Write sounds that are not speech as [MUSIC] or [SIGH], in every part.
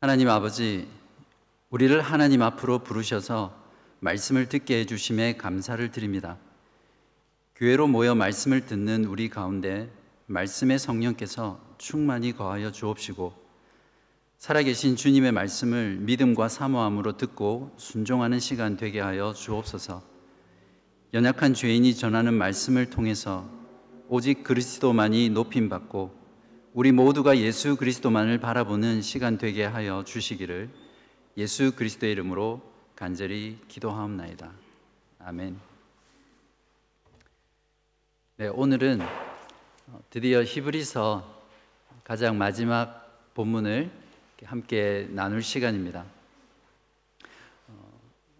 하나님 아버지, 우리를 하나님 앞으로 부르셔서 말씀을 듣게 해주심에 감사를 드립니다. 교회로 모여 말씀을 듣는 우리 가운데 말씀의 성령께서 충만히 거하여 주옵시고, 살아계신 주님의 말씀을 믿음과 사모함으로 듣고 순종하는 시간 되게 하여 주옵소서. 연약한 죄인이 전하는 말씀을 통해서 오직 그리스도만이 높임 받고 우리 모두가 예수 그리스도만을 바라보는 시간 되게 하여 주시기를 예수 그리스도의 이름으로 간절히 기도하옵나이다. 아멘. 네, 오늘은 드디어 히브리서 가장 마지막 본문을 함께 나눌 시간입니다.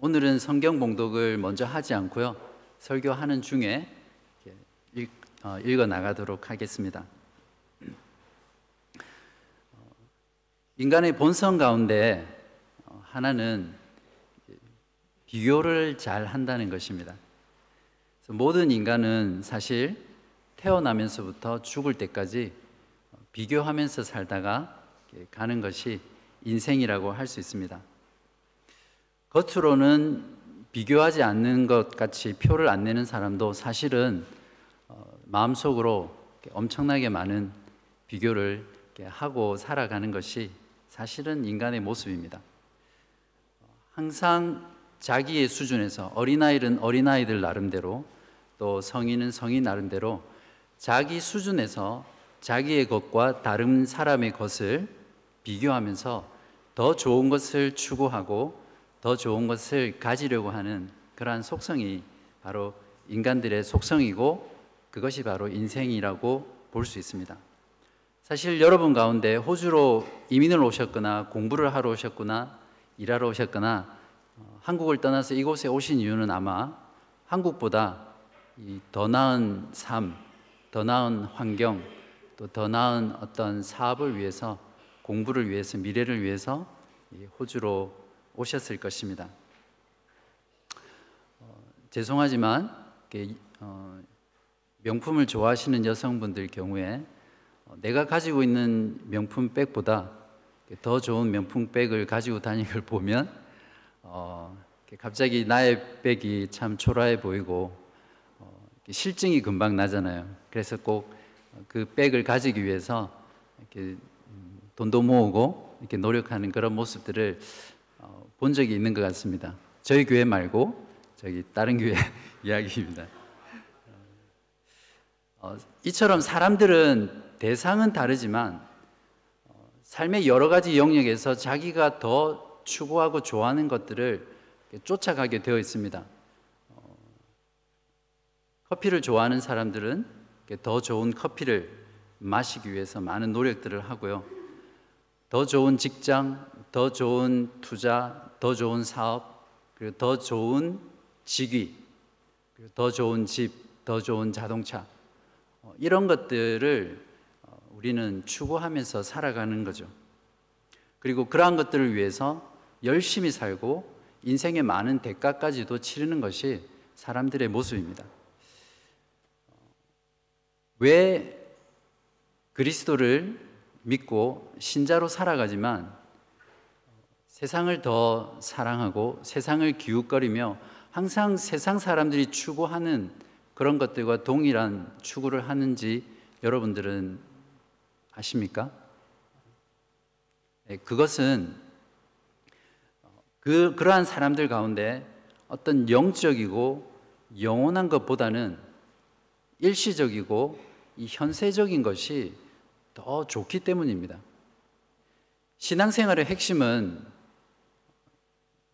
오늘은 성경 봉독을 먼저 하지 않고요. 설교하는 중에 어, 읽어 나가도록 하겠습니다. 인간의 본성 가운데 어, 하나는 비교를 잘 한다는 것입니다. 모든 인간은 사실 태어나면서부터 죽을 때까지 비교하면서 살다가 가는 것이 인생이라고 할 수 있습니다. 겉으로는 비교하지 않는 것 같이 표를 안 내는 사람도 사실은 어, 마음속으로 엄청나게 많은 비교를 하고 살아가는 것이 사실은 인간의 모습입니다. 항상 자기의 수준에서 어린아이는 어린아이들 나름대로 또 성인은 성인 나름대로 자기 수준에서 자기의 것과 다른 사람의 것을 비교하면서 더 좋은 것을 추구하고 더 좋은 것을 가지려고 하는 그러한 속성이 바로 인간들의 속성이고 그것이 바로 인생이라고 볼 수 있습니다. 사실 여러분 가운데 호주로 이민을 오셨거나 공부를 하러 오셨거나 일하러 오셨거나 어, 한국을 떠나서 이곳에 오신 이유는 아마 한국보다 더 나은 삶, 더 나은 환경, 또 더 나은 어떤 사업을 위해서 공부를 위해서 미래를 위해서 호주로 오셨을 것입니다. 어, 죄송하지만 어, 명품을 좋아하시는 여성분들 경우에 어, 내가 가지고 있는 명품 백보다 더 좋은 명품 백을 가지고 다니는 걸 보면 어, 갑자기 나의 백이 참 초라해 보이고 어, 실증이 금방 나잖아요. 그래서 꼭 그 백을 가지기 위해서 이렇게 음, 돈도 모으고 이렇게 노력하는 그런 모습들을 어, 본 적이 있는 것 같습니다. 저희 교회 말고 저기 다른 교회 [LAUGHS] 이야기입니다. 어, 이처럼 사람들은 대상은 다르지만 어, 삶의 여러 가지 영역에서 자기가 더 추구하고 좋아하는 것들을 쫓아가게 되어 있습니다. 어, 커피를 좋아하는 사람들은 더 좋은 커피를 마시기 위해서 많은 노력들을 하고요. 더 좋은 직장, 더 좋은 투자, 더 좋은 사업, 그리고 더 좋은 직위, 그리고 더 좋은 집, 더 좋은 자동차 어, 이런 것들을 우리는 추구하면서 살아가는 거죠. 그리고 그러한 것들을 위해서 열심히 살고 인생의 많은 대가까지도 치르는 것이 사람들의 모습입니다. 왜 그리스도를 믿고 신자로 살아가지만 세상을 더 사랑하고 세상을 기웃거리며 항상 세상 사람들이 추구하는 그런 것들과 동일한 추구를 하는지 여러분들은 아십니까? 네, 그것은 그 그러한 사람들 가운데 어떤 영적이고 영원한 것보다는 일시적이고 이 현세적인 것이 더 좋기 때문입니다. 신앙생활의 핵심은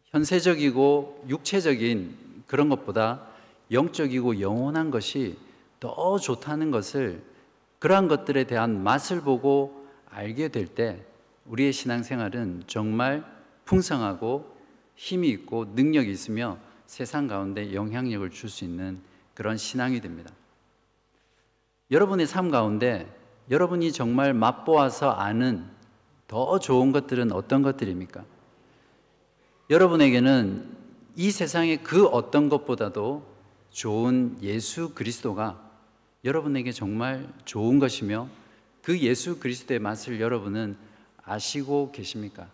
현세적이고 육체적인 그런 것보다 영적이고 영원한 것이 더 좋다는 것을 그러한 것들에 대한 맛을 보고 알게 될 때 우리의 신앙생활은 정말 풍성하고 힘이 있고 능력이 있으며 세상 가운데 영향력을 줄 수 있는 그런 신앙이 됩니다. 여러분의 삶 가운데 여러분이 정말 맛보아서 아는 더 좋은 것들은 어떤 것들입니까? 여러분에게는 이 세상의 그 어떤 것보다도 좋은 예수 그리스도가 여러분에게 정말 좋은 것이며 그 예수 그리스도의 맛을 여러분은 아시고 계십니까?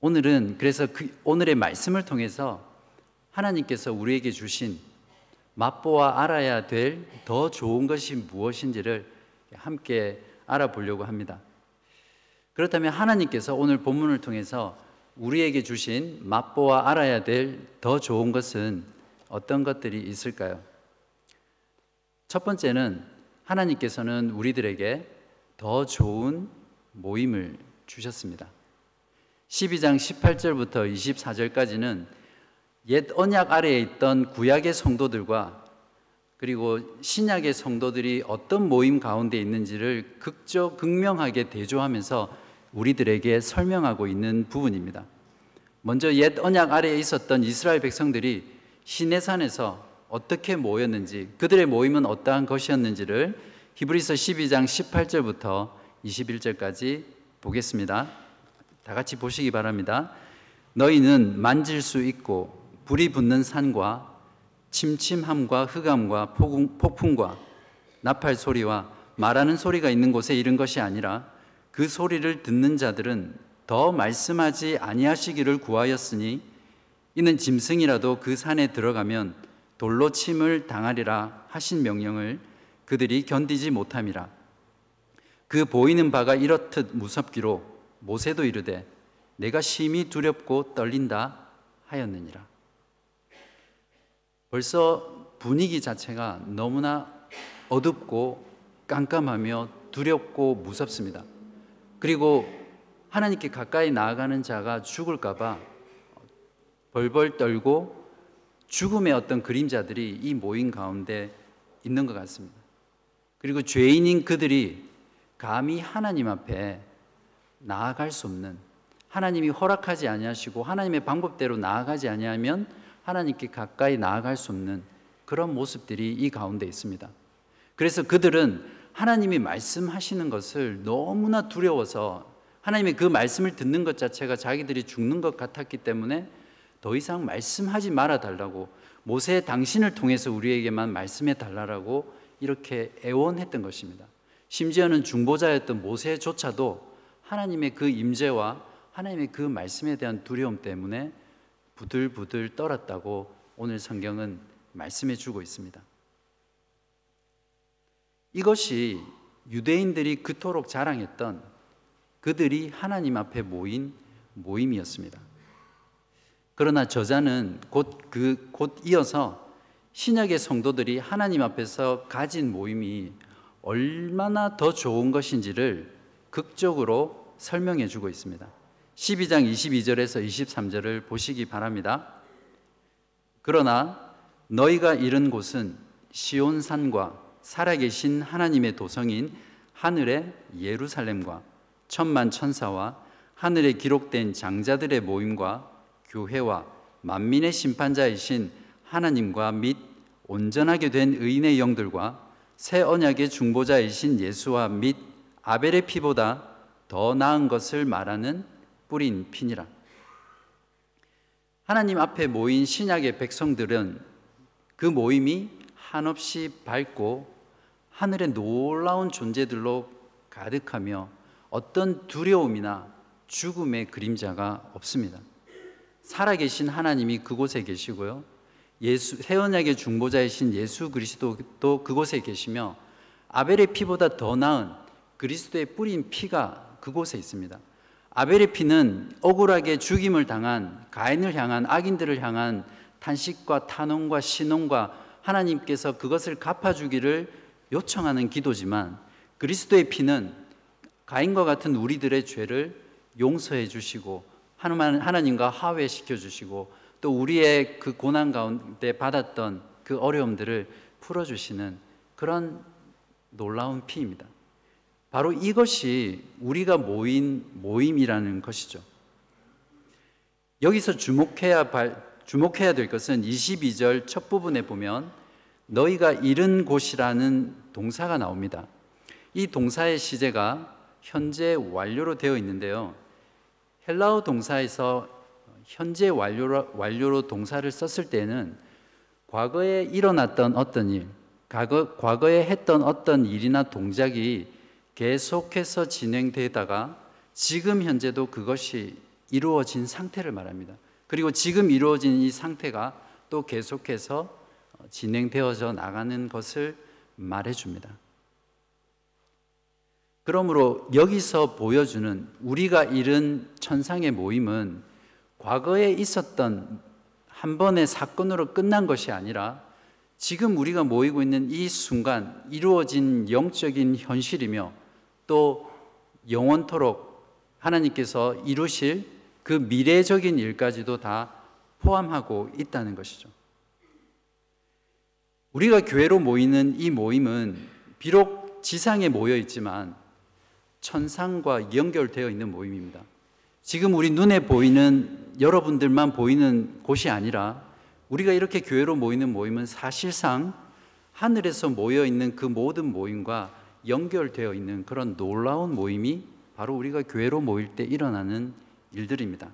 오늘은 그래서 그 오늘의 말씀을 통해서 하나님께서 우리에게 주신 맛보아 알아야 될 더 좋은 것이 무엇인지를 함께 알아보려고 합니다. 그렇다면 하나님께서 오늘 본문을 통해서 우리에게 주신 맛보아 알아야 될 더 좋은 것은 어떤 것들이 있을까요? 첫 번째는 하나님께서는 우리들에게 더 좋은 모임을 주셨습니다. 12장 18절부터 24절까지는 옛 언약 아래에 있던 구약의 성도들과 그리고 신약의 성도들이 어떤 모임 가운데 있는지를 극적 극명하게 대조하면서 우리들에게 설명하고 있는 부분입니다. 먼저 옛 언약 아래에 있었던 이스라엘 백성들이 시내산에서 어떻게 모였는지 그들의 모임은 어떠한 것이었는지를 히브리서 12장 18절부터 21절까지 보겠습니다. 다 같이 보시기 바랍니다. 너희는 만질 수 있고 불이 붙는 산과 침침함과 흑암과 폭풍과 나팔 소리와 말하는 소리가 있는 곳에 이른 것이 아니라 그 소리를 듣는 자들은 더 말씀하지 아니하시기를 구하였으니 이는 짐승이라도 그 산에 들어가면 돌로 침을 당하리라 하신 명령을 그들이 견디지 못함이라 그 보이는 바가 이렇듯 무섭기로 모세도 이르되 내가 심히 두렵고 떨린다 하였느니라 벌써 분위기 자체가 너무나 어둡고 깜깜하며 두렵고 무섭습니다. 그리고 하나님께 가까이 나아가는 자가 죽을까봐 벌벌 떨고 죽음의 어떤 그림자들이 이 모임 가운데 있는 것 같습니다. 그리고 죄인인 그들이 감히 하나님 앞에 나아갈 수 없는 하나님이 허락하지 아니하시고 하나님의 방법대로 나아가지 아니하면 하나님께 가까이 나아갈 수 없는 그런 모습들이 이 가운데 있습니다. 그래서 그들은 하나님이 말씀하시는 것을 너무나 두려워서 하나님의 그 말씀을 듣는 것 자체가 자기들이 죽는 것 같았기 때문에 더 이상 말씀하지 말아 달라고 모세 당신을 통해서 우리에게만 말씀해 달라고 이렇게 애원했던 것입니다. 심지어는 중보자였던 모세조차도 하나님의 그 임재와 하나님의 그 말씀에 대한 두려움 때문에 부들부들 떨었다고 오늘 성경은 말씀해 주고 있습니다. 이것이 유대인들이 그토록 자랑했던 그들이 하나님 앞에 모인 모임이었습니다. 그러나 저자는 곧 그, 곧 이어서 신약의 성도들이 하나님 앞에서 가진 모임이 얼마나 더 좋은 것인지를 극적으로 설명해 주고 있습니다. 12장 22절에서 23절을 보시기 바랍니다. 그러나 너희가 이른 곳은 시온산과 살아계신 하나님의 도성인 하늘의 예루살렘과 천만 천사와 하늘에 기록된 장자들의 모임과 교회와 만민의 심판자이신 하나님과 및 온전하게 된 의인의 영들과 새 언약의 중보자이신 예수와 및 아벨의 피보다 더 나은 것을 말하는 뿌린 피니라. 하나님 앞에 모인 신약의 백성들은 그 모임이 한없이 밝고 하늘의 놀라운 존재들로 가득하며 어떤 두려움이나 죽음의 그림자가 없습니다. 살아계신 하나님이 그곳에 계시고요. 예수, 세언약의 중보자이신 예수 그리스도도 그곳에 계시며 아벨의 피보다 더 나은 그리스도의 뿌린 피가 그곳에 있습니다. 아벨의 피는 억울하게 죽임을 당한 가인을 향한 악인들을 향한 탄식과 탄원과 신원과 하나님께서 그것을 갚아주기를 요청하는 기도지만 그리스도의 피는 가인과 같은 우리들의 죄를 용서해 주시고 하나님과 화해시켜 주시고 또 우리의 그 고난 가운데 받았던 그 어려움들을 풀어 주시는 그런 놀라운 피입니다. 바로 이것이 우리가 모인 모임이라는 것이죠. 여기서 주목해야 주목해야 될 것은 22절 첫 부분에 보면 너희가 이른 곳이라는 동사가 나옵니다. 이 동사의 시제가 현재 완료로 되어 있는데요. 헬라어 동사에서 현재 완료로, 완료로 동사를 썼을 때는 과거에 일어났던 어떤 일, 과거, 과거에 했던 어떤 일이나 동작이 계속해서 진행되다가 지금 현재도 그것이 이루어진 상태를 말합니다. 그리고 지금 이루어진 이 상태가 또 계속해서 진행되어져 나가는 것을 말해줍니다. 그러므로 여기서 보여주는 우리가 이룬 천상의 모임은 과거에 있었던 한 번의 사건으로 끝난 것이 아니라 지금 우리가 모이고 있는 이 순간 이루어진 영적인 현실이며 또 영원토록 하나님께서 이루실 그 미래적인 일까지도 다 포함하고 있다는 것이죠. 우리가 교회로 모이는 이 모임은 비록 지상에 모여 있지만 천상과 연결되어 있는 모임입니다. 지금 우리 눈에 보이는 여러분들만 보이는 곳이 아니라 우리가 이렇게 교회로 모이는 모임은 사실상 하늘에서 모여 있는 그 모든 모임과 연결되어 있는 그런 놀라운 모임이 바로 우리가 교회로 모일 때 일어나는 일들입니다.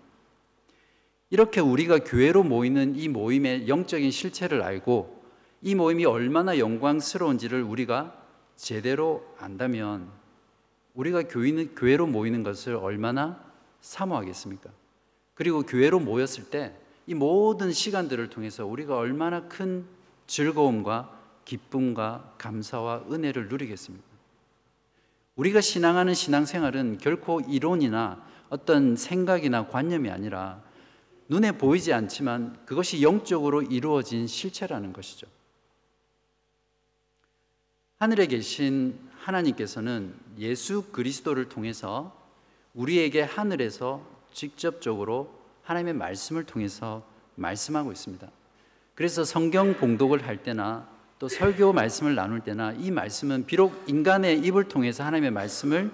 이렇게 우리가 교회로 모이는 이 모임의 영적인 실체를 알고 이 모임이 얼마나 영광스러운지를 우리가 제대로 안다면 우리가 교회는, 교회로 모이는 것을 얼마나 사모하겠습니까? 그리고 교회로 모였을 때 이 모든 시간들을 통해서 우리가 얼마나 큰 즐거움과 기쁨과 감사와 은혜를 누리겠습니까? 우리가 신앙하는 신앙생활은 결코 이론이나 어떤 생각이나 관념이 아니라 눈에 보이지 않지만 그것이 영적으로 이루어진 실체라는 것이죠. 하늘에 계신 하나님께서는 예수 그리스도를 통해서 우리에게 하늘에서 직접적으로 하나님의 말씀을 통해서 말씀하고 있습니다. 그래서 성경 봉독을 할 때나 또 설교 말씀을 나눌 때나 이 말씀은 비록 인간의 입을 통해서 하나님의 말씀을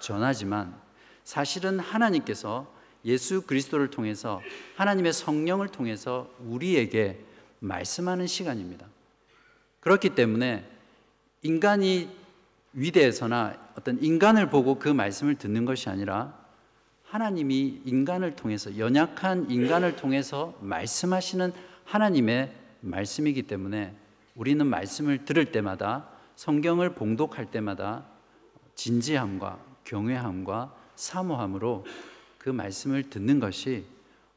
전하지만 사실은 하나님께서 예수 그리스도를 통해서 하나님의 성령을 통해서 우리에게 말씀하는 시간입니다. 그렇기 때문에 인간이 위대해서나 어떤 인간을 보고 그 말씀을 듣는 것이 아니라 하나님이 인간을 통해서 연약한 인간을 통해서 말씀하시는 하나님의 말씀이기 때문에 우리는 말씀을 들을 때마다 성경을 봉독할 때마다 진지함과 경외함과 사모함으로 그 말씀을 듣는 것이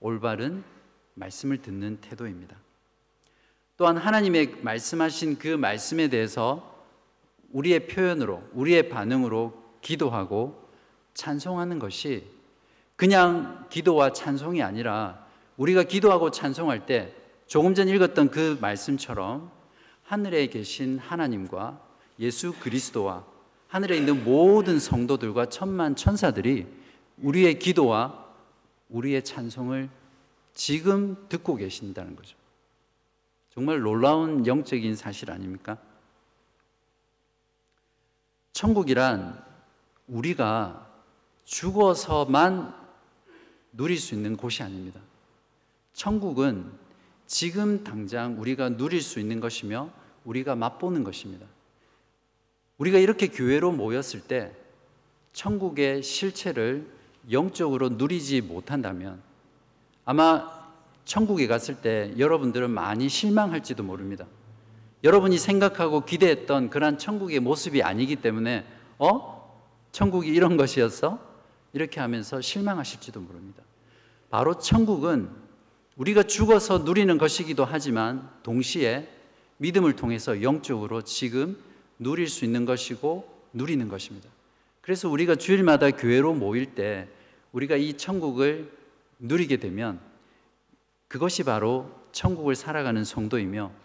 올바른 말씀을 듣는 태도입니다. 또한 하나님의 말씀하신 그 말씀에 대해서 우리의 표현으로, 우리의 반응으로 기도하고 찬송하는 것이 그냥 기도와 찬송이 아니라 우리가 기도하고 찬송할 때 조금 전 읽었던 그 말씀처럼 하늘에 계신 하나님과 예수 그리스도와 하늘에 있는 모든 성도들과 천만 천사들이 우리의 기도와 우리의 찬송을 지금 듣고 계신다는 거죠. 정말 놀라운 영적인 사실 아닙니까? 천국이란 우리가 죽어서만 누릴 수 있는 곳이 아닙니다. 천국은 지금 당장 우리가 누릴 수 있는 것이며 우리가 맛보는 것입니다. 우리가 이렇게 교회로 모였을 때 천국의 실체를 영적으로 누리지 못한다면 아마 천국에 갔을 때 여러분들은 많이 실망할지도 모릅니다. 여러분이 생각하고 기대했던 그러한 천국의 모습이 아니기 때문에 어? 천국이 이런 것이었어? 이렇게 하면서 실망하실지도 모릅니다. 바로 천국은 우리가 죽어서 누리는 것이기도 하지만 동시에 믿음을 통해서 영적으로 지금 누릴 수 있는 것이고 누리는 것입니다. 그래서 우리가 주일마다 교회로 모일 때 우리가 이 천국을 누리게 되면 그것이 바로 천국을 살아가는 성도이며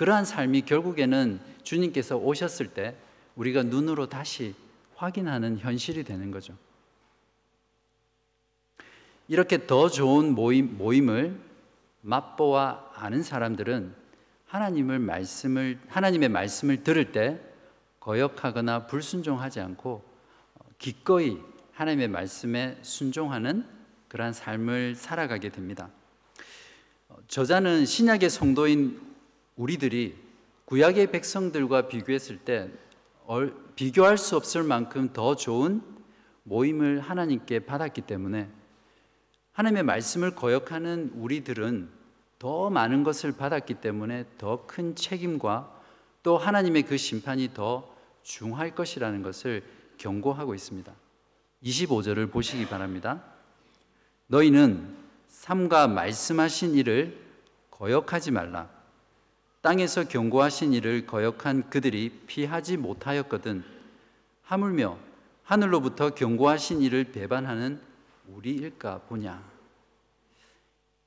그러한 삶이 결국에는 주님께서 오셨을 때 우리가 눈으로 다시 확인하는 현실이 되는 거죠. 이렇게 더 좋은 모임, 모임을 맛보아 아는 사람들은 하나님을 말씀을 하나님의 말씀을 들을 때 거역하거나 불순종하지 않고 기꺼이 하나님의 말씀에 순종하는 그러한 삶을 살아가게 됩니다. 저자는 신약의 성도인 우리들이 구약의 백성들과 비교했을 때 비교할 수 없을 만큼 더 좋은 모임을 하나님께 받았기 때문에 하나님의 말씀을 거역하는 우리들은 더 많은 것을 받았기 때문에 더 큰 책임과 또 하나님의 그 심판이 더 중할 것이라는 것을 경고하고 있습니다. 25절을 보시기 바랍니다. 너희는 삼가 말씀하신 일을 거역하지 말라. 땅에서 경고하신 일을 거역한 그들이 피하지 못하였거든. 하물며 하늘로부터 경고하신 일을 배반하는 우리일까 보냐.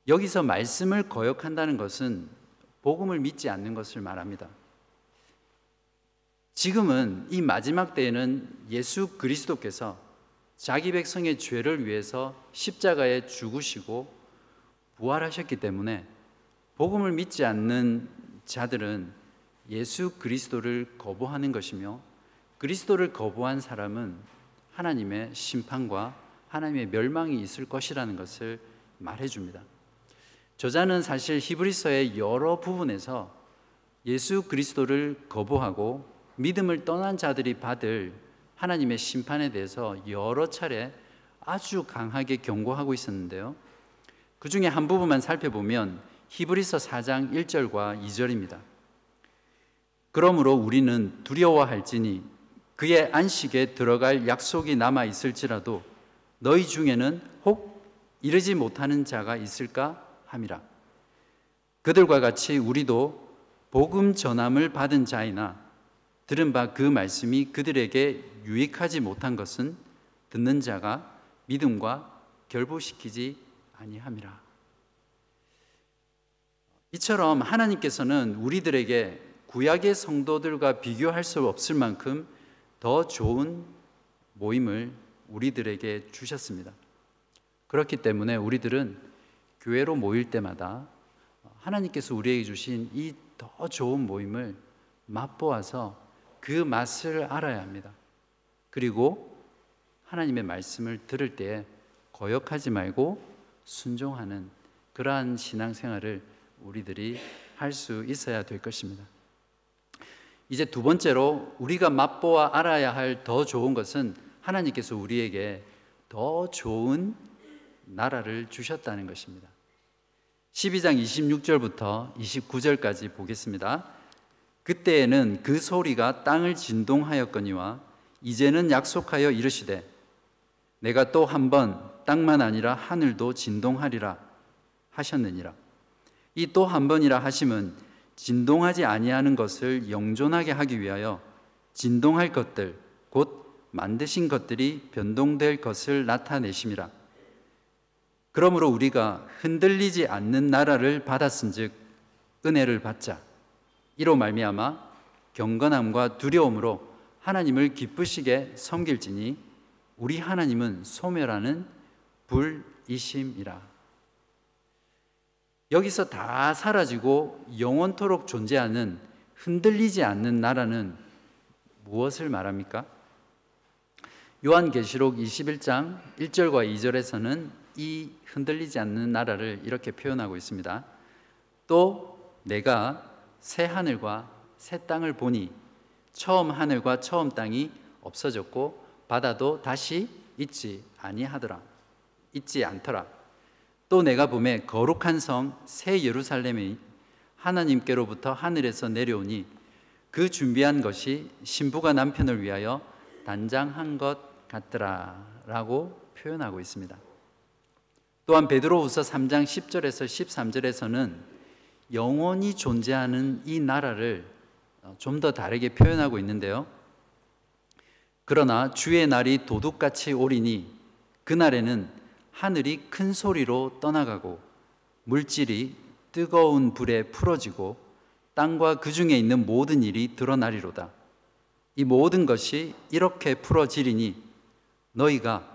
여기서 말씀을 거역한다는 것은 복음을 믿지 않는 것을 말합니다. 지금은 이 마지막 때에는 예수 그리스도께서 자기 백성의 죄를 위해서 십자가에 죽으시고 부활하셨기 때문에 복음을 믿지 않는 자들은 예수 그리스도를 거부하는 것이며 그리스도를 거부한 사람은 하나님의 심판과 하나님의 멸망이 있을 것이라는 것을 말해 줍니다. 저자는 사실 히브리서의 여러 부분에서 예수 그리스도를 거부하고 믿음을 떠난 자들이 받을 하나님의 심판에 대해서 여러 차례 아주 강하게 경고하고 있었는데요. 그 중에 한 부분만 살펴보면 히브리서 4장 1절과 2절입니다. 그러므로 우리는 두려워할지니 그의 안식에 들어갈 약속이 남아 있을지라도 너희 중에는 혹 이르지 못하는 자가 있을까 함이라. 그들과 같이 우리도 복음 전함을 받은 자이나 들은 바 그 말씀이 그들에게 유익하지 못한 것은 듣는 자가 믿음과 결부시키지 아니함이라. 이처럼 하나님께서는 우리들에게 구약의 성도들과 비교할 수 없을 만큼 더 좋은 모임을 우리들에게 주셨습니다. 그렇기 때문에 우리들은 교회로 모일 때마다 하나님께서 우리에게 주신 이 더 좋은 모임을 맛보아서 그 맛을 알아야 합니다. 그리고 하나님의 말씀을 들을 때 거역하지 말고 순종하는 그러한 신앙생활을 우리들이 할 수 있어야 될 것입니다. 이제 두 번째로 우리가 맛보아 알아야 할 더 좋은 것은 하나님께서 우리에게 더 좋은 나라를 주셨다는 것입니다. 12장 26절부터 29절까지 보겠습니다. 그때에는 그 소리가 땅을 진동하였거니와 이제는 약속하여 이르시되 내가 또 한 번 땅만 아니라 하늘도 진동하리라 하셨느니라. 이 또 한 번이라 하심은 진동하지 아니하는 것을 영존하게 하기 위하여 진동할 것들 곧 만드신 것들이 변동될 것을 나타내심이라. 그러므로 우리가 흔들리지 않는 나라를 받았은즉 은혜를 받자. 이로 말미암아 경건함과 두려움으로 하나님을 기쁘시게 섬길지니 우리 하나님은 소멸하는 불이심이라. 여기서 다 사라지고 영원토록 존재하는 흔들리지 않는 나라는 무엇을 말합니까? 요한계시록 21장 1절과 2절에서는 이 흔들리지 않는 나라를 이렇게 표현하고 있습니다. 또 내가 새 하늘과 새 땅을 보니 처음 하늘과 처음 땅이 없어졌고 바다도 다시 있지 아니하더라. 있지 않더라. 또 내가 봄에 거룩한 성 새 예루살렘이 하나님께로부터 하늘에서 내려오니 그 준비한 것이 신부가 남편을 위하여 단장한 것 같더라라고 표현하고 있습니다. 또한 베드로후서 3장 10절에서 13절에서는 영원히 존재하는 이 나라를 좀 더 다르게 표현하고 있는데요. 그러나 주의 날이 도둑같이 오리니 그날에는 하늘이 큰 소리로 떠나가고 물질이 뜨거운 불에 풀어지고 땅과 그 중에 있는 모든 일이 드러나리로다. 이 모든 것이 이렇게 풀어지리니 너희가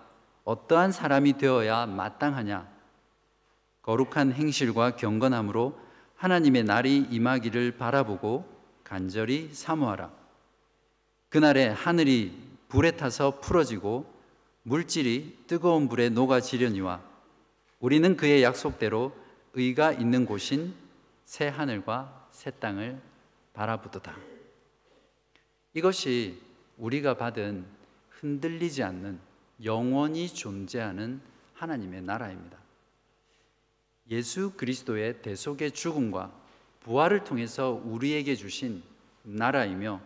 어떠한 사람이 되어야 마땅하냐? 거룩한 행실과 경건함으로 하나님의 날이 임하기를 바라보고 간절히 사모하라. 그날에 하늘이 불에 타서 풀어지고 물질이 뜨거운 불에 녹아지려니와 우리는 그의 약속대로 의가 있는 곳인 새 하늘과 새 땅을 바라보도다. 이것이 우리가 받은 흔들리지 않는 영원히 존재하는 하나님의 나라입니다. 예수 그리스도의 대속의 죽음과 부활을 통해서 우리에게 주신 나라이며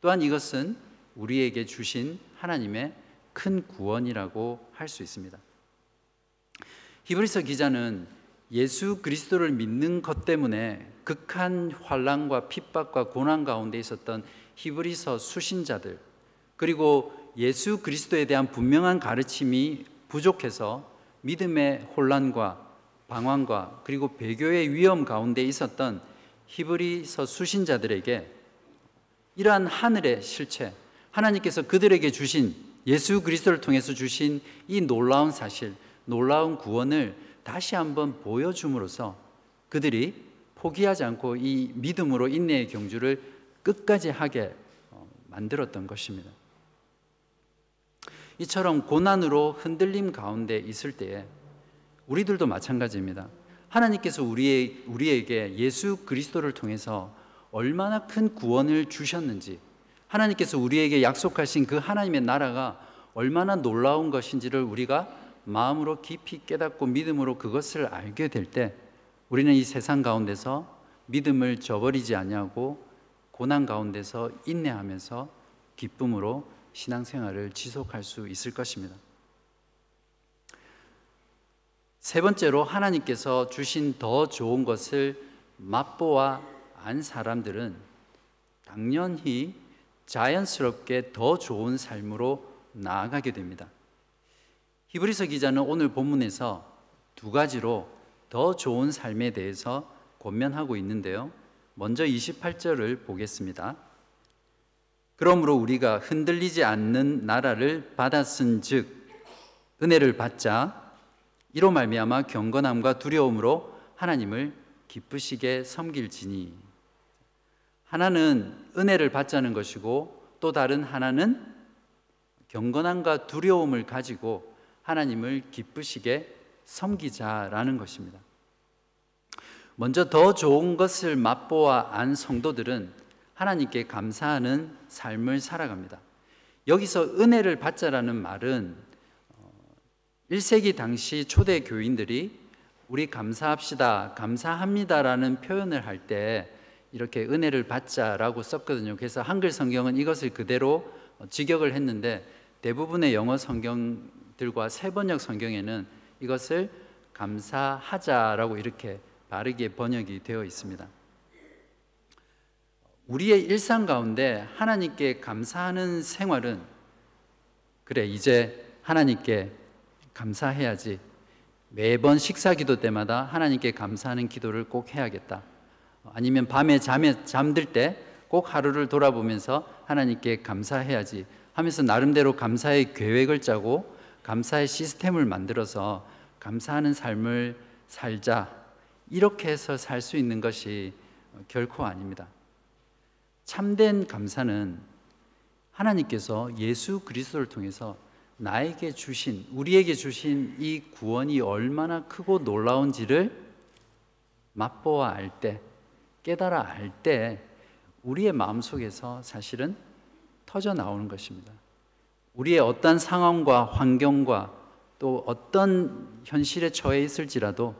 또한 이것은 우리에게 주신 하나님의 큰 구원이라고 할 수 있습니다. 히브리서 기자는 예수 그리스도를 믿는 것 때문에 극한 환란과 핍박과 고난 가운데 있었던 히브리서 수신자들 그리고 예수 그리스도에 대한 분명한 가르침이 부족해서 믿음의 혼란과 방황과 그리고 배교의 위험 가운데 있었던 히브리서 수신자들에게 이러한 하늘의 실체, 하나님께서 그들에게 주신 예수 그리스도를 통해서 주신 이 놀라운 사실, 놀라운 구원을 다시 한번 보여줌으로써 그들이 포기하지 않고 이 믿음으로 인내의 경주를 끝까지 하게 어, 만들었던 것입니다. 이처럼 고난으로 흔들림 가운데 있을 때에 우리들도 마찬가지입니다. 하나님께서 우리의, 우리에게 예수 그리스도를 통해서 얼마나 큰 구원을 주셨는지, 하나님께서 우리에게 약속하신 그 하나님의 나라가 얼마나 놀라운 것인지를 우리가 마음으로 깊이 깨닫고 믿음으로 그것을 알게 될 때, 우리는 이 세상 가운데서 믿음을 저버리지 아니하고 고난 가운데서 인내하면서 기쁨으로 신앙생활을 지속할 수 있을 것입니다. 세 번째로 하나님께서 주신 더 좋은 것을 맛보아 안 사람들은 당연히 자연스럽게 더 좋은 삶으로 나아가게 됩니다. 히브리서 기자는 오늘 본문에서 두 가지로 더 좋은 삶에 대해서 권면하고 있는데요. 먼저 28절을 보겠습니다. 그러므로 우리가 흔들리지 않는 나라를 받았은즉 은혜를 받자 이로 말미암아 경건함과 두려움으로 하나님을 기쁘시게 섬길지니 하나는 은혜를 받자는 것이고 또 다른 하나는 경건함과 두려움을 가지고 하나님을 기쁘시게 섬기자라는 것입니다. 먼저 더 좋은 것을 맛보아 안 성도들은 하나님께 감사하는 삶을 살아갑니다. 여기서 은혜를 받자라는 말은 1세기 당시 초대 교인들이 우리 감사합시다, 감사합니다라는 표현을 할 때 이렇게 은혜를 받자라고 썼거든요. 그래서 한글 성경은 이것을 그대로 직역을 했는데 대부분의 영어 성경들과 세번역 성경에는 이것을 감사하자라고 이렇게 바르게 번역이 되어 있습니다. 우리의 일상 가운데 하나님께 감사하는 생활은 그래 이제 하나님께 감사해야지. 매번 식사 기도 때마다 하나님께 감사하는 기도를 꼭 해야겠다. 아니면 밤에 잠에 잠들 때 꼭 하루를 돌아보면서 하나님께 감사해야지 하면서 나름대로 감사의 계획을 짜고 감사의 시스템을 만들어서 감사하는 삶을 살자. 이렇게 해서 살 수 있는 것이 결코 아닙니다. 참된 감사는 하나님께서 예수 그리스도를 통해서 나에게 주신, 우리에게 주신 이 구원이 얼마나 크고 놀라운지를 맛보아 알 때, 깨달아 알 때, 우리의 마음 속에서 사실은 터져 나오는 것입니다. 우리의 어떤 상황과 환경과 또 어떤 현실에 처해 있을지라도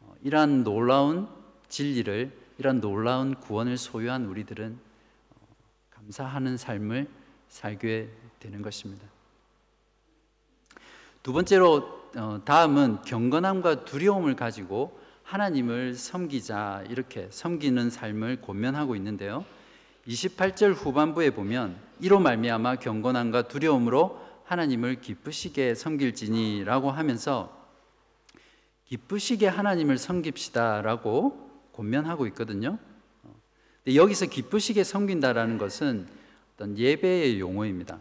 어, 이러한 놀라운 진리를, 이러한 놀라운 구원을 소유한 우리들은 어, 감사하는 삶을 살게 되는 것입니다. 두 번째로 어, 다음은 경건함과 두려움을 가지고 하나님을 섬기자 이렇게 섬기는 삶을 권면하고 있는데요. 28절 후반부에 보면 이로 말미암아 경건함과 두려움으로 하나님을 기쁘시게 섬길지니라고 하면서 기쁘시게 하나님을 섬깁시다라고 권면하고 있거든요. 여기서 기쁘시게 섬긴다라는 것은 어떤 예배의 용어입니다.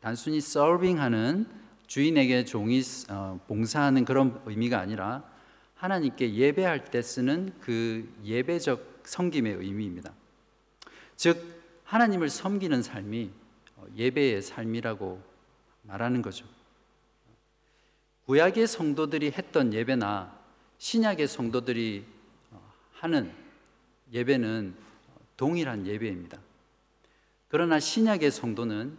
단순히 서빙하는 주인에게 종이 어, 봉사하는 그런 의미가 아니라 하나님께 예배할 때 쓰는 그 예배적 섬김의 의미입니다. 즉 하나님을 섬기는 삶이 어, 예배의 삶이라고 말하는 거죠. 구약의 성도들이 했던 예배나 신약의 성도들이 어, 하는 예배는 동일한 예배입니다. 그러나 신약의 성도는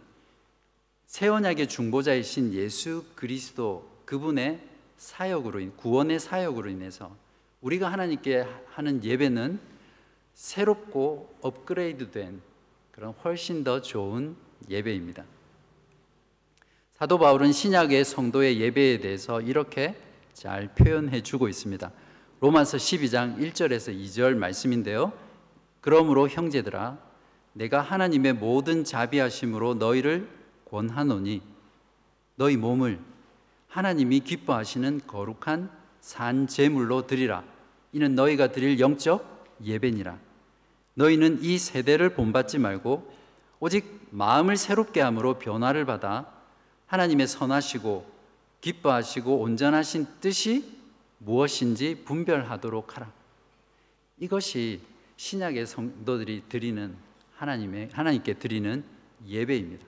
새 언약의 중보자이신 예수 그리스도 그분의 사역으로 인 구원의 사역으로 인해서 우리가 하나님께 하는 예배는 새롭고 업그레이드된 그런 훨씬 더 좋은 예배입니다. 사도 바울은 신약의 성도의 예배에 대해서 이렇게 잘 표현해 주고 있습니다. 로마서 12장 1절에서 2절 말씀인데요. 그러므로 형제들아 내가 하나님의 모든 자비하심으로 너희를 권하노니 너희 몸을 하나님이 기뻐하시는 거룩한 산 제물로 드리라. 이는 너희가 드릴 영적 예배니라. 너희는 이 세대를 본받지 말고 오직 마음을 새롭게 함으로 변화를 받아 하나님의 선하시고 기뻐하시고 온전하신 뜻이 무엇인지 분별하도록 하라. 이것이 신약의 성도들이 드리는 하나님의 하나님께 드리는 예배입니다.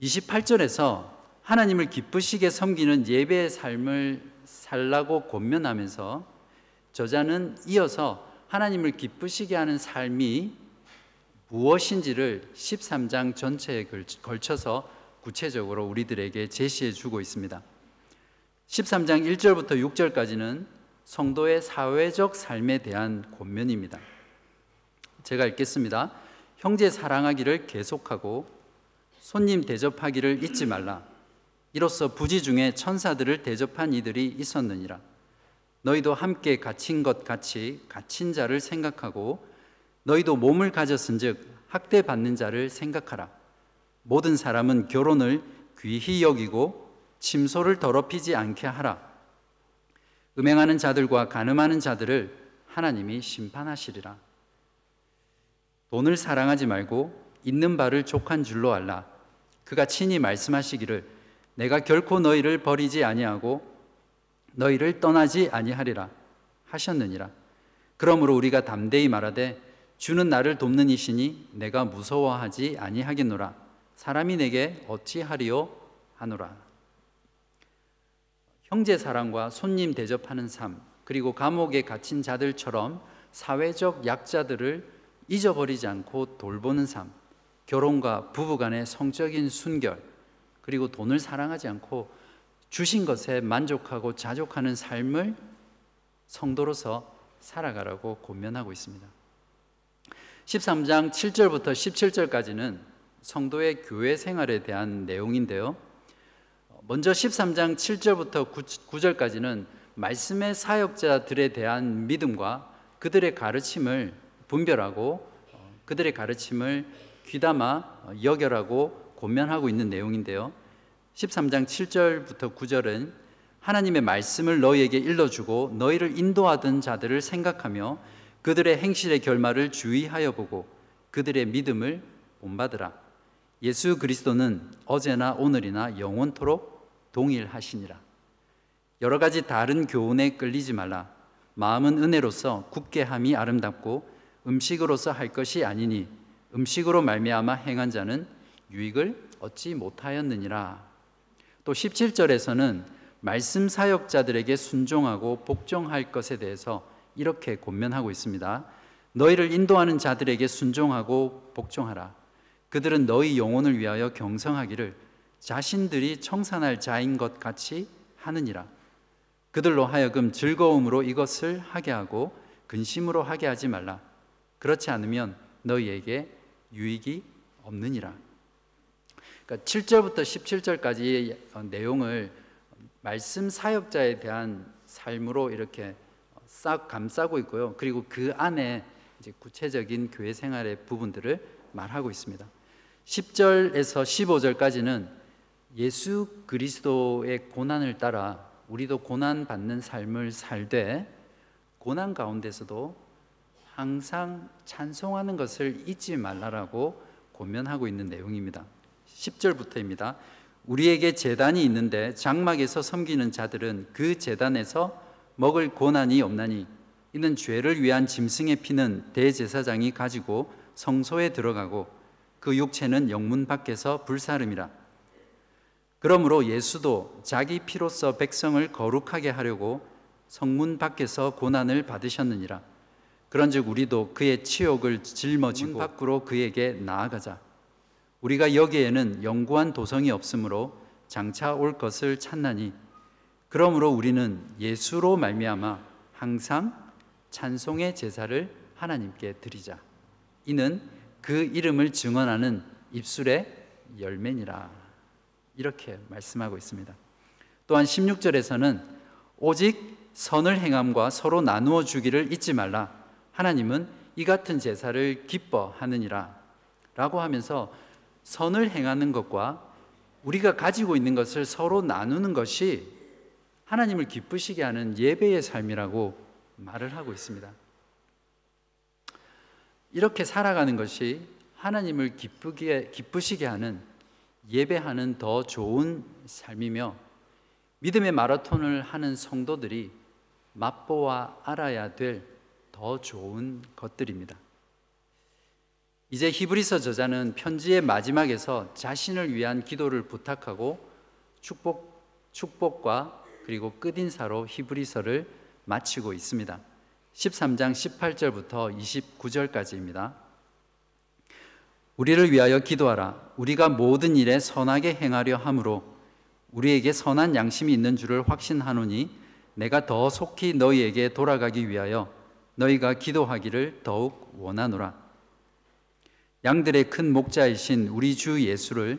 28절에서 하나님을 기쁘시게 섬기는 예배의 삶을 살라고 권면하면서 저자는 이어서 하나님을 기쁘시게 하는 삶이 무엇인지를 13장 전체에 걸쳐서 구체적으로 우리들에게 제시해 주고 있습니다. 13장 1절부터 6절까지는 성도의 사회적 삶에 대한 권면입니다. 제가 읽겠습니다. 형제 사랑하기를 계속하고 손님 대접하기를 잊지 말라. 이로써 부지 중에 천사들을 대접한 이들이 있었느니라. 너희도 함께 갇힌 것 같이 갇힌 자를 생각하고 너희도 몸을 가졌은즉 학대받는 자를 생각하라. 모든 사람은 결혼을 귀히 여기고 침소를 더럽히지 않게 하라. 음행하는 자들과 간음하는 자들을 하나님이 심판하시리라. 돈을 사랑하지 말고 있는 바를 족한 줄로 알라. 그가 친히 말씀하시기를 내가 결코 너희를 버리지 아니하고 너희를 떠나지 아니하리라 하셨느니라. 그러므로 우리가 담대히 말하되 주는 나를 돕는 이시니 내가 무서워하지 아니하겠노라. 사람이 내게 어찌하리요 하노라. 형제 사랑과 손님 대접하는 삶, 그리고 감옥에 갇힌 자들처럼 사회적 약자들을 잊어버리지 않고 돌보는 삶, 결혼과 부부 간의 성적인 순결, 그리고 돈을 사랑하지 않고 주신 것에 만족하고 자족하는 삶을 성도로서 살아가라고 권면하고 있습니다. 13장 7절부터 17절까지는 성도의 교회 생활에 대한 내용인데요. 먼저 13장 7절부터 9절까지는 말씀의 사역자들에 대한 믿음과 그들의 가르침을 분별하고 어, 그들의 가르침을 귀담아 여결하고 고면하고 있는 내용인데요. 13장 7절부터 9절은 하나님의 말씀을 너희에게 일러주고 너희를 인도하던 자들을 생각하며 그들의 행실의 결말을 주의하여 보고 그들의 믿음을 본받으라. 예수 그리스도는 어제나 오늘이나 영원토록 동일하시니라. 여러 가지 다른 교훈에 끌리지 말라. 마음은 은혜로서 굳게 함이 아름답고 음식으로서 할 것이 아니니 음식으로 말미암아 행한 자는 유익을 얻지 못하였느니라. 또 17절에서는 말씀 사역자들에게 순종하고 복종할 것에 대해서 이렇게 권면하고 있습니다. 너희를 인도하는 자들에게 순종하고 복종하라. 그들은 너희 영혼을 위하여 경성하기를 자신들이 청산할 자인 것 같이 하느니라. 그들로 하여금 즐거움으로 이것을 하게 하고 근심으로 하게 하지 말라. 그렇지 않으면 너희에게 유익이 없느니라. 그러니까 7절부터 17절까지의 내용을 말씀 사역자에 대한 삶으로 이렇게 싹 감싸고 있고요. 그리고 그 안에 이제 구체적인 교회 생활의 부분들을 말하고 있습니다. 10절에서 15절까지는 예수 그리스도의 고난을 따라 우리도 고난 받는 삶을 살되 고난 가운데서도 항상 찬송하는 것을 잊지 말라라고 고면하고 있는 내용입니다. 10절부터입니다. 우리에게 재단이 있는데 장막에서 섬기는 자들은 그 재단에서 먹을 고난이 없나니 이는 죄를 위한 짐승의 피는 대제사장이 가지고 성소에 들어가고 그 육체는 영문 밖에서 불사름이라. 그러므로 예수도 자기 피로써 백성을 거룩하게 하려고 성문 밖에서 고난을 받으셨느니라. 그런즉 우리도 그의 치욕을 짊어지고 밖으로 그에게 나아가자. 우리가 여기에는 영구한 도성이 없으므로 장차 올 것을 찾나니 그러므로 우리는 예수로 말미암아 항상 찬송의 제사를 하나님께 드리자. 이는 그 이름을 증언하는 입술의 열매니라. 이렇게 말씀하고 있습니다. 또 또한 16절에서는 오직 선을 행함과 서로 나누어 주기를 잊지 말라. 하나님은 이 같은 제사를 기뻐하느니라. 라고 하면서 선을 행하는 것과 우리가 가지고 있는 것을 서로 나누는 것이 하나님을 기쁘시게 하는 예배의 삶이라고 말을 하고 있습니다. 이렇게 살아가는 것이 하나님을 기쁘게, 기쁘시게 하는 예배하는 더 좋은 삶이며 믿음의 마라톤을 하는 성도들이 맛보아 알아야 될 더 좋은 것들입니다. 이제 히브리서 저자는 편지의 마지막에서 자신을 위한 기도를 부탁하고 축복, 축복과 그리고 끝인사로 히브리서를 마치고 있습니다. 13장 18절부터 29절까지입니다. 우리를 위하여 기도하라. 우리가 모든 일에 선하게 행하려 함으로 우리에게 선한 양심이 있는 줄을 확신하노니 내가 더 속히 너희에게 돌아가기 위하여 너희가 기도하기를 더욱 원하노라. 양들의 큰 목자이신 우리 주 예수를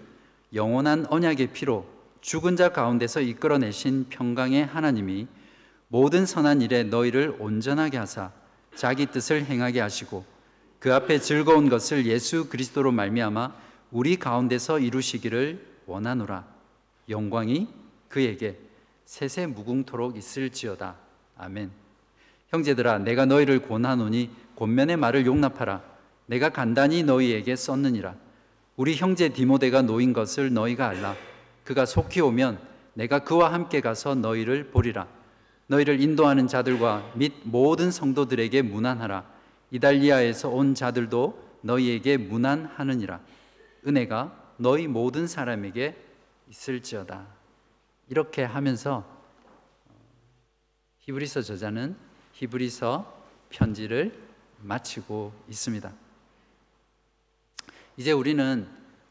영원한 언약의 피로 죽은 자 가운데서 이끌어내신 평강의 하나님이 모든 선한 일에 너희를 온전하게 하사 자기 뜻을 행하게 하시고 그 앞에 즐거운 것을 예수 그리스도로 말미암아 우리 가운데서 이루시기를 원하노라. 영광이 그에게 세세 무궁토록 있을지어다. 아멘. 형제들아 내가 너희를 권하노니 권면의 말을 용납하라 내가 간단히 너희에게 썼느니라 우리 형제 디모데가 놓인 것을 너희가 알라 그가 속히 오면 내가 그와 함께 가서 너희를 보리라 너희를 인도하는 자들과 및 모든 성도들에게 문안하라 이달리아에서 온 자들도 너희에게 문안하느니라. 은혜가 너희 모든 사람에게 있을지어다. 이렇게 하면서 어, 히브리서 저자는 히브리서 편지를 마치고 있습니다. 이제 우리는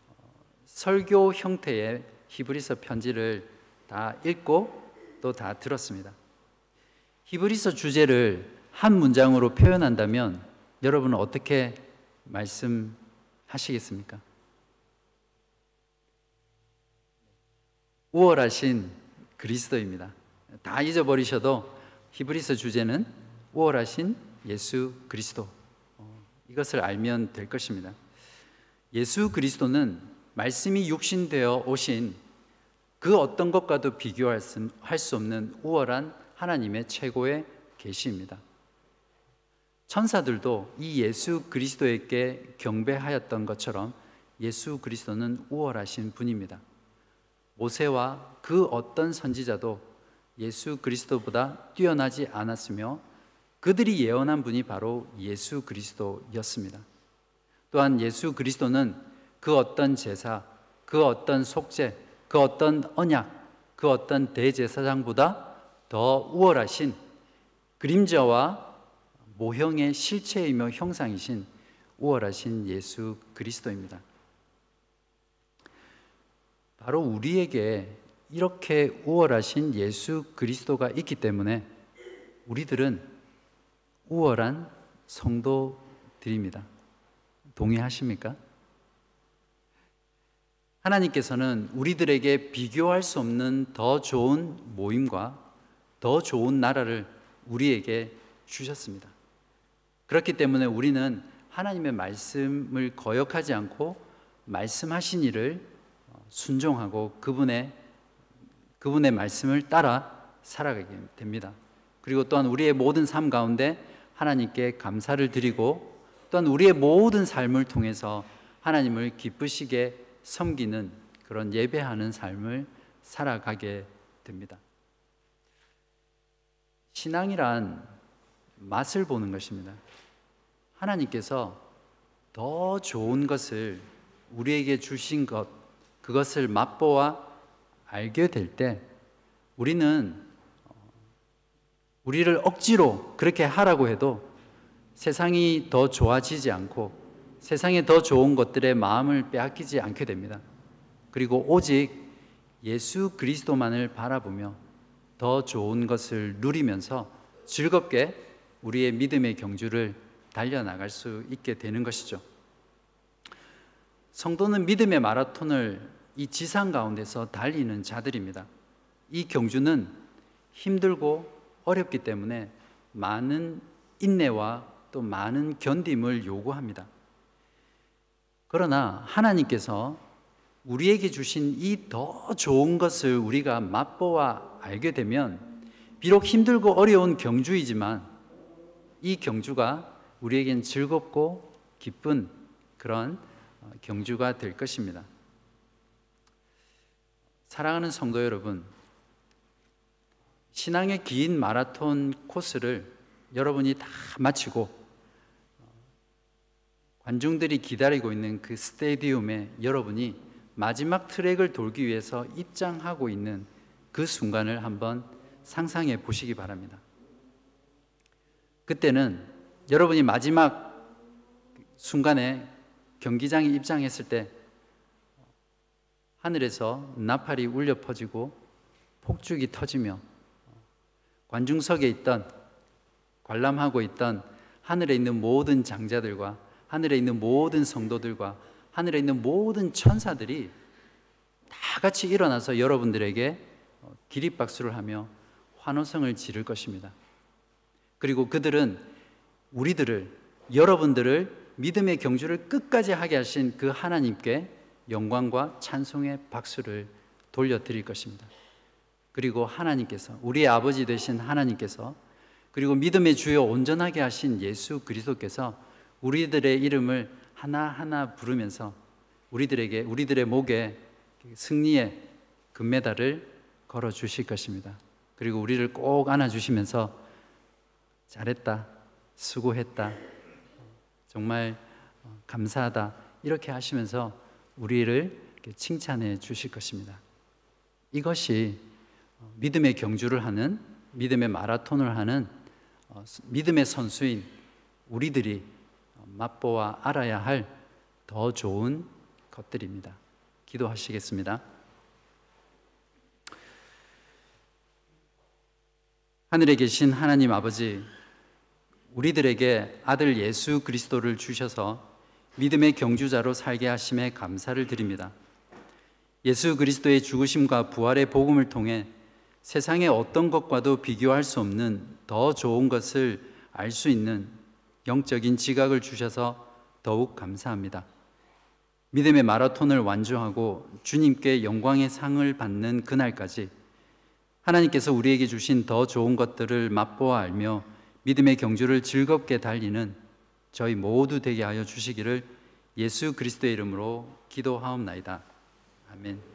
어, 설교 형태의 히브리서 편지를 다 읽고 또 다 들었습니다. 히브리서 주제를 한 문장으로 표현한다면 여러분은 어떻게 말씀하시겠습니까? 우월하신 그리스도입니다. 다 잊어버리셔도 히브리서 주제는 우월하신 예수 그리스도. 어, 이것을 알면 될 것입니다. 예수 그리스도는 말씀이 육신되어 오신 그 어떤 것과도 비교할 수 없는 우월한 하나님의 최고의 계시입니다. 천사들도 이 예수 그리스도에게 경배하였던 것처럼 예수 그리스도는 우월하신 분입니다. 모세와 그 어떤 선지자도 예수 그리스도보다 뛰어나지 않았으며 그들이 예언한 분이 바로 예수 그리스도였습니다. 또한 예수 그리스도는 그 어떤 제사, 그 어떤 속죄, 그 어떤 언약, 그 어떤 대제사장보다 더 우월하신 그림자와 모형의 실체이며 형상이신 우월하신 예수 그리스도입니다. 바로 우리에게 이렇게 우월하신 예수 그리스도가 있기 때문에 우리들은 우월한 성도들입니다. 동의하십니까? 하나님께서는 우리들에게 비교할 수 없는 더 좋은 모임과 더 좋은 나라를 우리에게 주셨습니다. 그렇기 때문에 우리는 하나님의 말씀을 거역하지 않고 말씀하신 일을 순종하고 그분의 그분의 말씀을 따라 살아가게 됩니다. 그리고 또한 우리의 모든 삶 가운데 하나님께 감사를 드리고 또한 우리의 모든 삶을 통해서 하나님을 기쁘시게 섬기는 그런 예배하는 삶을 살아가게 됩니다. 신앙이란 맛을 보는 것입니다. 하나님께서 더 좋은 것을 우리에게 주신 것, 그것을 맛보아 알게 될 때 우리는 어, 우리를 억지로 그렇게 하라고 해도 세상이 더 좋아지지 않고 세상에 더 좋은 것들의 마음을 빼앗기지 않게 됩니다. 그리고 오직 예수 그리스도만을 바라보며 더 좋은 것을 누리면서 즐겁게 우리의 믿음의 경주를 달려나갈 수 있게 되는 것이죠. 성도는 믿음의 마라톤을 이 지상 가운데서 달리는 자들입니다. 이 경주는 힘들고 어렵기 때문에 많은 인내와 또 많은 견딤을 요구합니다. 그러나 하나님께서 우리에게 주신 이 더 좋은 것을 우리가 맛보아 알게 되면 비록 힘들고 어려운 경주이지만 이 경주가 우리에겐 즐겁고 기쁜 그런 어, 경주가 될 것입니다. 사랑하는 성도 여러분, 신앙의 긴 마라톤 코스를 여러분이 다 마치고 관중들이 기다리고 있는 그 스테디움에 여러분이 마지막 트랙을 돌기 위해서 입장하고 있는 그 순간을 한번 상상해 보시기 바랍니다. 그때는 여러분이 마지막 순간에 경기장에 입장했을 때 하늘에서 나팔이 울려 퍼지고 폭죽이 터지며 관중석에 있던 관람하고 있던 하늘에 있는 모든 장자들과 하늘에 있는 모든 성도들과 하늘에 있는 모든 천사들이 다 같이 일어나서 여러분들에게 기립박수를 하며 환호성을 지를 것입니다. 그리고 그들은 우리들을 여러분들을 믿음의 경주를 끝까지 하게 하신 그 하나님께 영광과 찬송의 박수를 돌려드릴 것입니다. 그리고 하나님께서 우리의 아버지 되신 하나님께서 그리고 믿음의 주요 온전하게 하신 예수 그리스도께서 우리들의 이름을 하나하나 부르면서 우리들에게 우리들의 목에 승리의 금메달을 걸어 주실 것입니다. 그리고 우리를 꼭 안아 주시면서 잘했다. 수고했다. 정말 감사하다. 이렇게 하시면서 우리를 칭찬해 주실 것입니다. 이것이 믿음의 경주를 하는 믿음의 마라톤을 하는 어, 믿음의 선수인 우리들이 맛보아 알아야 할 더 좋은 것들입니다. 기도하시겠습니다. 하늘에 계신 하나님 아버지, 우리들에게 아들 예수 그리스도를 주셔서 믿음의 경주자로 살게 하심에 감사를 드립니다. 예수 그리스도의 죽으심과 부활의 복음을 통해 세상의 어떤 것과도 비교할 수 없는 더 좋은 것을 알 수 있는 영적인 지각을 주셔서 더욱 감사합니다. 믿음의 마라톤을 완주하고 주님께 영광의 상을 받는 그날까지 하나님께서 우리에게 주신 더 좋은 것들을 맛보아 알며 믿음의 경주를 즐겁게 달리는 저희 모두 되게 하여 주시기를 예수 그리스도의 이름으로 기도하옵나이다. 아멘.